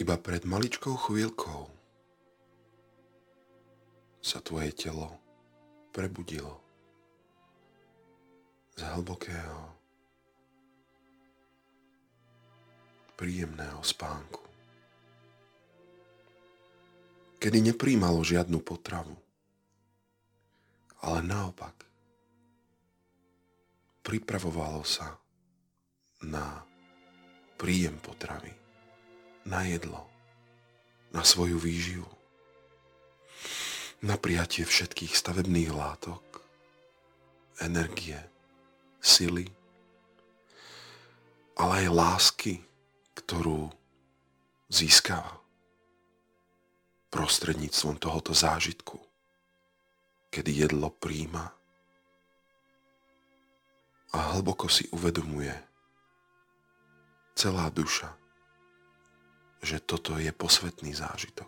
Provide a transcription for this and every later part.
Iba pred maličkou chvíľkou sa tvoje telo prebudilo z hlbokého, príjemného spánku, kedy nepríjmalo žiadnu potravu, ale naopak pripravovalo sa na príjem potravy na jedlo, na svoju výživu, na prijatie všetkých stavebných látok, energie, sily, ale aj lásky, ktorú získava prostredníctvom tohoto zážitku, kedy jedlo príjma a hlboko si uvedomuje celá duša, že toto je posvetný zážitok.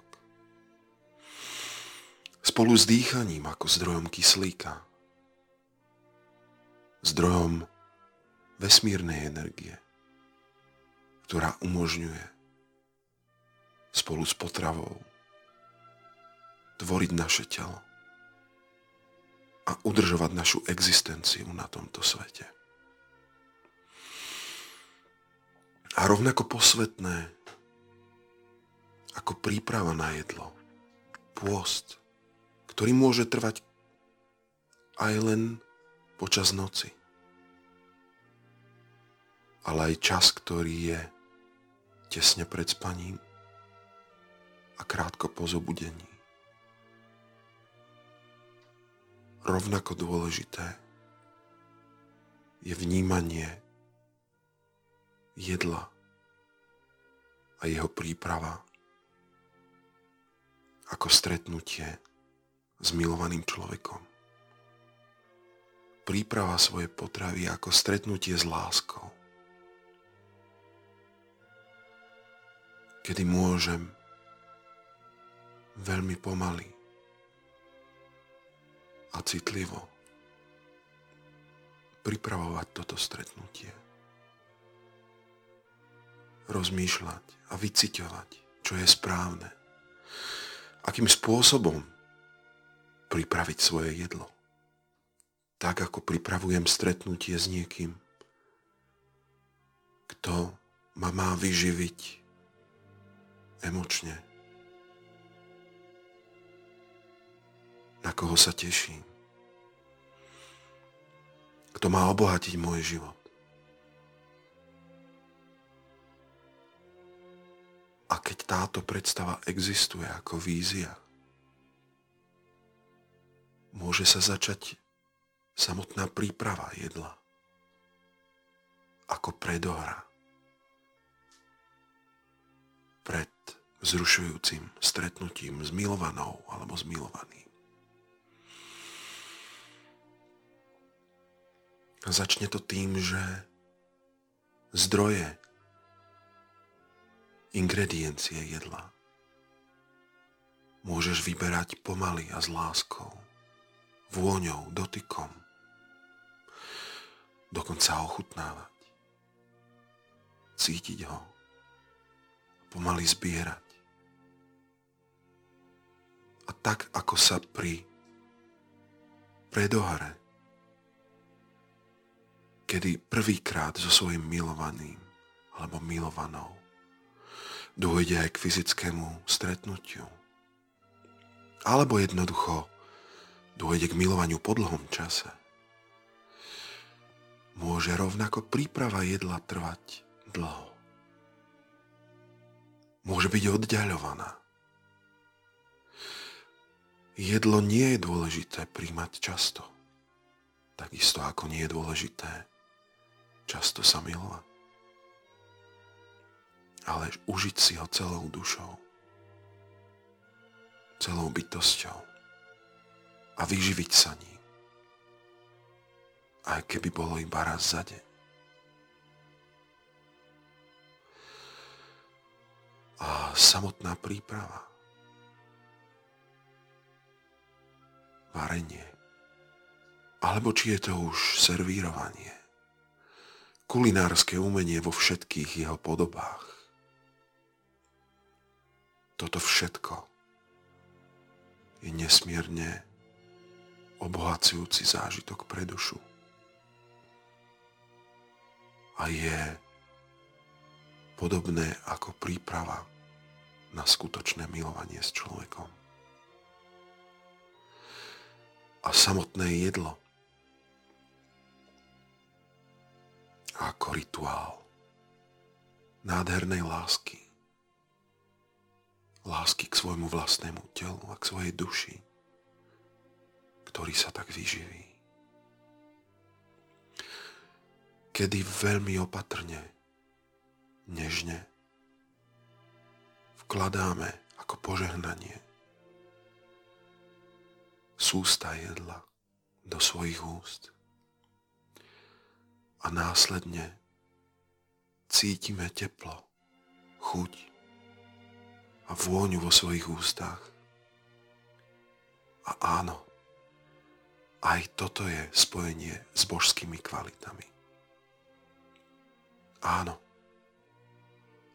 Spolu s dýchaním ako zdrojom kyslíka, zdrojom vesmírnej energie, ktorá umožňuje spolu s potravou tvoriť naše telo a udržovať našu existenciu na tomto svete. A rovnako posvetné ako príprava na jedlo. Pôst, ktorý môže trvať aj len počas noci. Ale aj čas, ktorý je tesne pred spaním a krátko po zobudení. Rovnako dôležité je vnímanie jedla a jeho príprava ako stretnutie s milovaným človekom. Príprava svojej potravy ako stretnutie s láskou. Kedy môžem veľmi pomaly a citlivo pripravovať toto stretnutie. Rozmýšľať a vyciťovať, čo je správne akým spôsobom pripraviť svoje jedlo. Tak ako pripravujem stretnutie s niekým, kto ma má vyživiť emočne. Na koho sa teším. Kto má obohatiť môj život. Keď táto predstava existuje ako vízia, môže sa začať samotná príprava jedla ako predohra pred vzrušujúcim stretnutím s milovanou alebo s milovaným. A začne to tým, že zdroje ingrediencie jedla. Môžeš vyberať pomaly a s láskou, vôňou, dotykom, dokonca ochutnávať, cítiť ho, pomaly zbierať. A tak, ako sa pri predohre, kedy prvýkrát so svojim milovaným alebo milovanou dôjde aj k fyzickému stretnutiu. Alebo jednoducho dôjde k milovaniu po dlhom čase. Môže rovnako príprava jedla trvať dlho. Môže byť oddialovaná. Jedlo nie je dôležité príjmať často. Takisto ako nie je dôležité často sa milovať ale užiť si ho celou dušou, celou bytosťou a vyživiť sa ním. Aj keby bolo iba raz za deň. A samotná príprava, varenie, alebo či je to už servírovanie, kulinárske umenie vo všetkých jeho podobách toto všetko je nesmierne obohacujúci zážitok pre dušu. A je podobné ako príprava na skutočné milovanie s človekom. A samotné jedlo ako rituál nádhernej lásky. Lásky k svojmu vlastnému telu a k svojej duši, ktorý sa tak vyživí. Kedy veľmi opatrne, nežne vkladáme ako požehnanie sústa jedla do svojich úst a následne cítime teplo, chuť a vôňu vo svojich ústach. A áno, aj toto je spojenie s božskými kvalitami. Áno,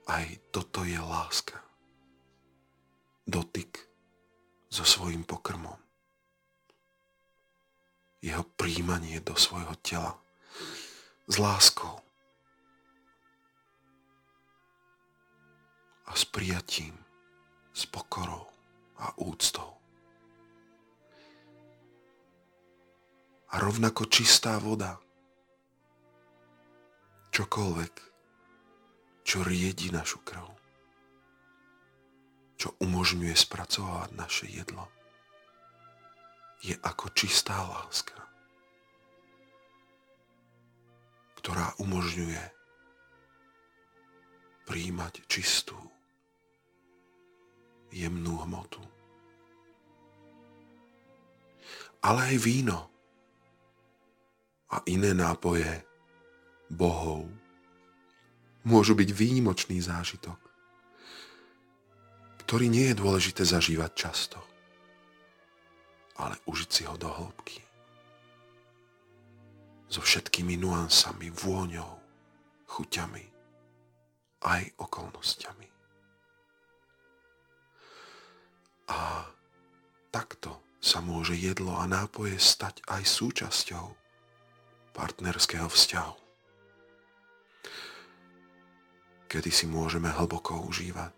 aj toto je láska. Dotyk so svojím pokrmom. Jeho príjmanie do svojho tela s láskou a s prijatím, s pokorou a úctou. A rovnako čistá voda, čokoľvek, čo riedi našu krv, čo umožňuje spracovať naše jedlo, je ako čistá láska. ktorá umožňuje príjmať čistú, jemnú hmotu. Ale aj víno a iné nápoje bohov môžu byť výnimočný zážitok, ktorý nie je dôležité zažívať často, ale užiť si ho do hĺbky so všetkými nuansami, vôňou, chuťami, aj okolnostiami. Sa môže jedlo a nápoje stať aj súčasťou partnerského vzťahu. Kedy si môžeme hlboko užívať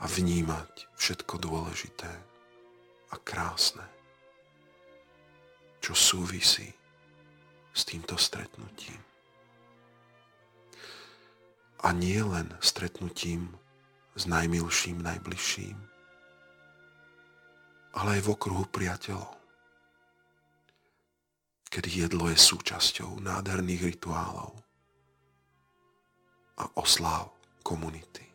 a vnímať všetko dôležité a krásne čo súvisí s týmto stretnutím. A nie len stretnutím s najmilším, najbližším, ale aj v okruhu priateľov, kedy jedlo je súčasťou nádherných rituálov a osláv komunity.